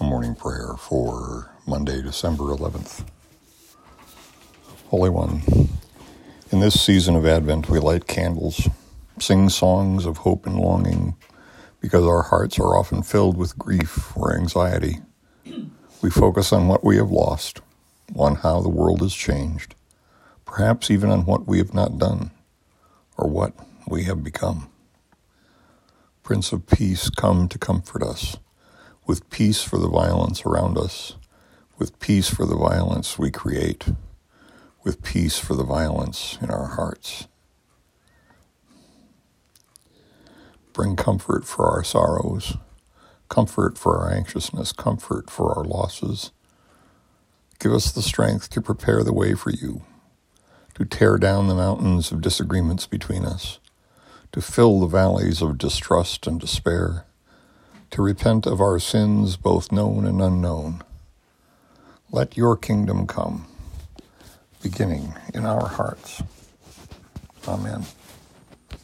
A morning prayer for Monday, December 11th. Holy One, in this season of Advent, we light candles, sing songs of hope and longing, because our hearts are often filled with grief or anxiety. We focus on what we have lost, on how the world has changed, perhaps even on what we have not done or what we have become. Prince of Peace, come to comfort us, with peace for the violence around us, with peace for the violence we create, with peace for the violence in our hearts. Bring comfort for our sorrows, comfort for our anxiousness, comfort for our losses. Give us the strength to prepare the way for you, to tear down the mountains of disagreements between us to fill the valleys of distrust and despair, to repent of our sins, both known and unknown. Let your kingdom come, beginning in our hearts. Amen.